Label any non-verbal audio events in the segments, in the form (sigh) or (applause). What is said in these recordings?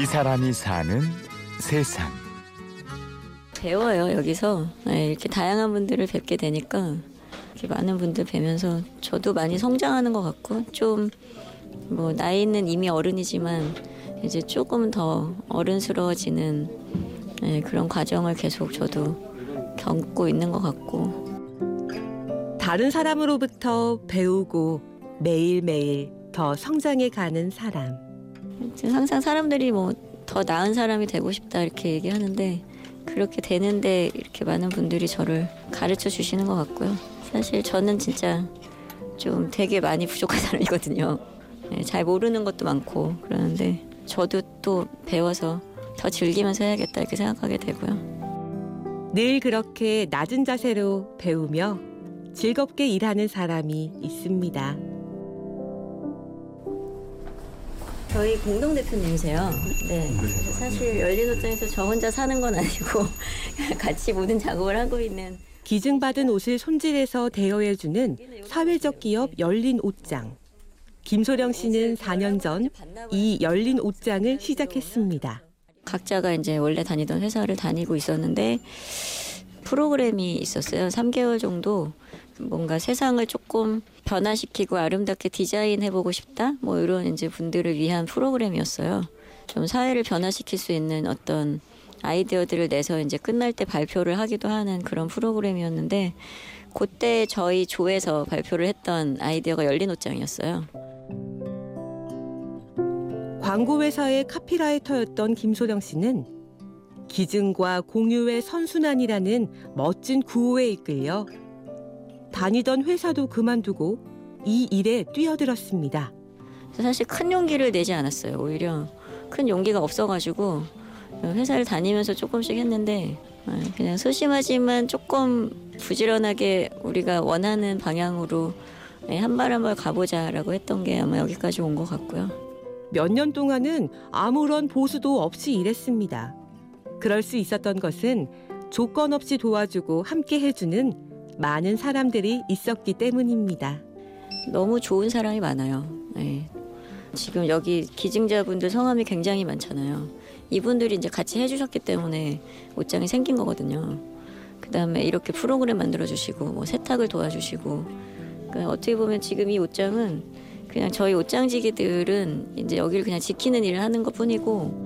이 사람이 사는 세상. 배워요 여기서 네, 이렇게 다양한 분들을 뵙게 되니까 이렇게 많은 분들 뵈면서 저도 많이 성장하는 것 같고 좀 뭐 나이는 이미 어른이지만 이제 조금 더 어른스러워지는 네, 그런 과정을 계속 저도 겪고 있는 것 같고 다른 사람으로부터 배우고 매일매일 더 성장해 가는 사람. 항상 사람들이 뭐 더 나은 사람이 되고 싶다 이렇게 얘기하는데 그렇게 되는데 이렇게 많은 분들이 저를 가르쳐 주시는 것 같고요. 사실 저는 진짜 좀 되게 많이 부족한 (laughs) 사람이거든요. 네, 잘 모르는 것도 많고 그러는데 저도 또 배워서 더 즐기면서 해야겠다 이렇게 생각하게 되고요. 늘 그렇게 낮은 자세로 배우며 즐겁게 일하는 사람이 있습니다. 저희 공동 대표님이세요. 네. 사실 열린 옷장에서 저 혼자 사는 건 아니고 (laughs) 같이 모든 작업을 하고 있는 기증받은 옷을 손질해서 대여해주는 사회적 기업 열린 옷장. 김소령 씨는 4년 전 이 열린 옷장을 시작했습니다. 각자가 이제 원래 다니던 회사를 다니고 있었는데 프로그램이 있었어요. 3개월 정도 뭔가 세상을 조금 변화시키고 아름답게 디자인해보고 싶다? 뭐 이런 이제 분들을 위한 프로그램이었어요. 좀 사회를 변화시킬 수 있는 어떤 아이디어들을 내서 이제 끝날 때 발표를 하기도 하는 그런 프로그램이었는데 그때 저희 조에서 발표를 했던 아이디어가 열린 옷장이었어요. 광고 회사의 카피라이터였던 김소령 씨는 기증과 공유의 선순환이라는 멋진 구호에 이끌려 다니던 회사도 그만두고 이 일에 뛰어들었습니다. 사실 큰 용기를 내지 않았어요. 오히려 큰 용기가 없어가지고 회사를 다니면서 조금씩 했는데 그냥 소심하지만 조금 부지런하게 우리가 원하는 방향으로 한 발 한 발 가보자라고 했던 게 아마 여기까지 온 것 같고요. 몇 년 동안은 아무런 보수도 없이 일했습니다. 그럴 수 있었던 것은 조건 없이 도와주고 함께 해주는 많은 사람들이 있었기 때문입니다. 너무 좋은 사람이 많아요. 네. 지금 여기 기증자분들 성함이 굉장히 많잖아요. 이분들이 이제 같이 해주셨기 때문에 옷장이 생긴 거거든요. 그 다음에 이렇게 프로그램 만들어주시고, 뭐 세탁을 도와주시고. 그러니까 어떻게 보면 지금 이 옷장은 그냥 저희 옷장지기들은 이제 여기를 그냥 지키는 일을 하는 것 뿐이고,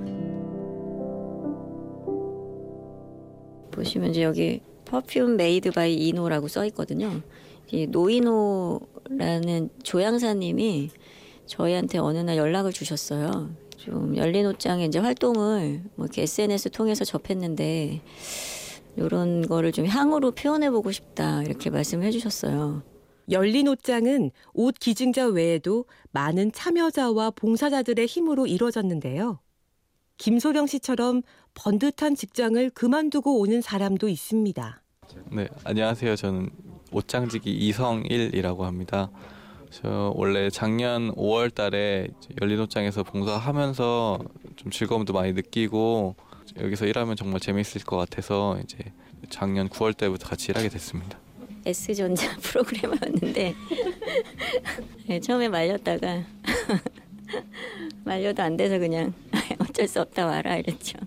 보시면 이제 여기 perfume made by 인호라고 써 있거든요. 이 노인호라는 조향사님이 저희한테 어느 날 연락을 주셨어요. 좀 열린 옷장에 이제 활동을 뭐 이렇게 SNS 통해서 접했는데 이런 거를 좀 향으로 표현해 보고 싶다 이렇게 말씀을 해주셨어요. 열린 옷장은 옷 기증자 외에도 많은 참여자와 봉사자들의 힘으로 이루어졌는데요. 김소령 씨처럼 번듯한 직장을 그만두고 오는 사람도 있습니다. 네, 안녕하세요. 저는 옷장지기 이성일이라고 합니다. 저 원래 작년 5월 달에 열린 옷장에서 봉사하면서 좀 즐거움도 많이 느끼고 여기서 일하면 정말 재미있을 것 같아서 이제 작년 9월 때부터 같이 일하게 됐습니다. S전자 (laughs) 프로그래머였는데 네, 처음에 말렸다가 (laughs) 말려도 안 돼서 그냥 어쩔 수 없다 와라 이랬죠.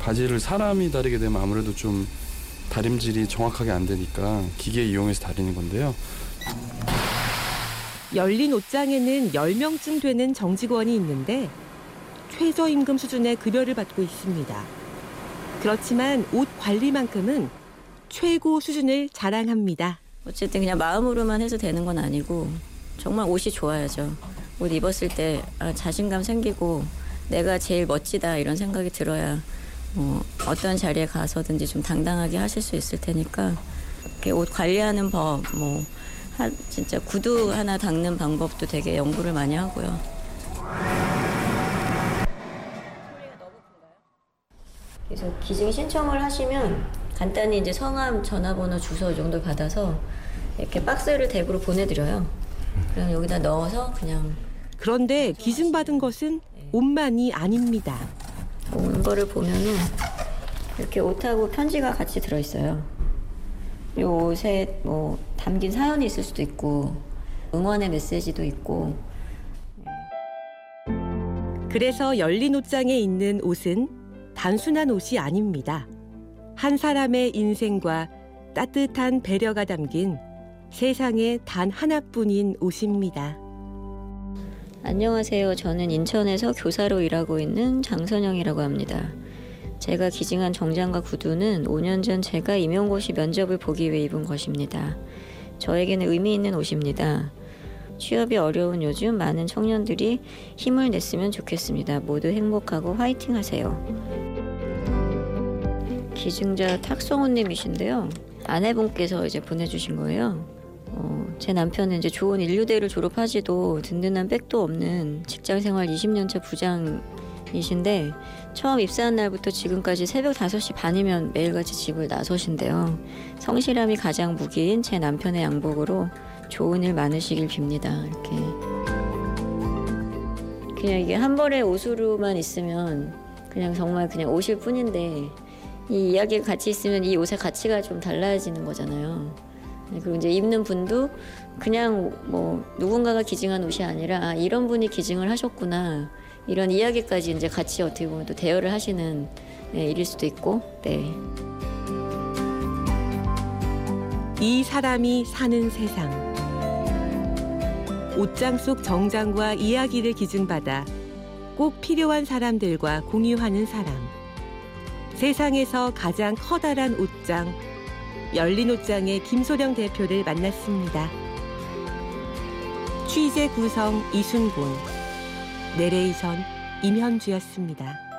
바지를 사람이 다리게 되면 아무래도 좀 다림질이 정확하게 안 되니까 기계 이용해서 다리는 건데요. 열린 옷장에는 10명쯤 되는 정직원이 있는데 최저임금 수준의 급여를 받고 있습니다. 그렇지만 옷 관리만큼은 최고 수준을 자랑합니다. 어쨌든 그냥 마음으로만 해서 되는 건 아니고 정말 옷이 좋아야죠. 옷 입었을 때 아, 자신감 생기고 내가 제일 멋지다 이런 생각이 들어야 뭐 어떤 자리에 가서든지 좀 당당하게 하실 수 있을 테니까 옷 관리하는 법, 뭐 하, 진짜 구두 하나 닦는 방법도 되게 연구를 많이 하고요. 그래서 기증 신청을 하시면 간단히 이제 성함, 전화번호, 주소 이 정도 받아서 이렇게 박스를 댁으로 보내드려요. 그럼 여기다 넣어서 그냥 그런데 기증받은 것은 옷만이 아닙니다. 온 거를 보면은 이렇게 옷하고 편지가 같이 들어있어요. 이 옷에 뭐 담긴 사연이 있을 수도 있고 응원의 메시지도 있고 그래서 열린 옷장에 있는 옷은 단순한 옷이 아닙니다. 한 사람의 인생과 따뜻한 배려가 담긴 세상에 단 하나뿐인 옷입니다. 안녕하세요. 저는 인천에서 교사로 일하고 있는 장선영이라고 합니다. 제가 기증한 정장과 구두는 5년 전 제가 임용고시 면접을 보기 위해 입은 것입니다. 저에게는 의미 있는 옷입니다. 취업이 어려운 요즘 많은 청년들이 힘을 냈으면 좋겠습니다. 모두 행복하고 화이팅 하세요. 기증자 탁성훈님이신데요. 아내분께서 이제 보내주신 거예요. 어, 제 남편은 이제 좋은 인류대를 졸업하지도 든든한 백도 없는 직장 생활 20년차 부장이신데 처음 입사한 날부터 지금까지 새벽 5시 반이면 매일같이 집을 나서신대요. 성실함이 가장 무기인 제 남편의 양복으로 좋은 일 많으시길 빕니다. 이렇게 그냥 이게 한 벌의 옷으로만 있으면 그냥 정말 그냥 옷일 뿐인데 이 이야기가 같이 있으면 이 옷의 가치가 좀 달라지는 거잖아요. 네, 그리고 이제 입는 분도 그냥 뭐 누군가가 기증한 옷이 아니라 아, 이런 분이 기증을 하셨구나 이런 이야기까지 이제 같이 어떻게 보면 또 대여를 하시는 네, 일일 수도 있고 네. 이 사람이 사는 세상. 옷장 속 정장과 이야기를 기증받아 꼭 필요한 사람들과 공유하는 사람. 세상에서 가장 커다란 옷장, 열린 옷장의 김소령 대표를 만났습니다. 취재 구성 이순곤, 내레이션 임현주였습니다.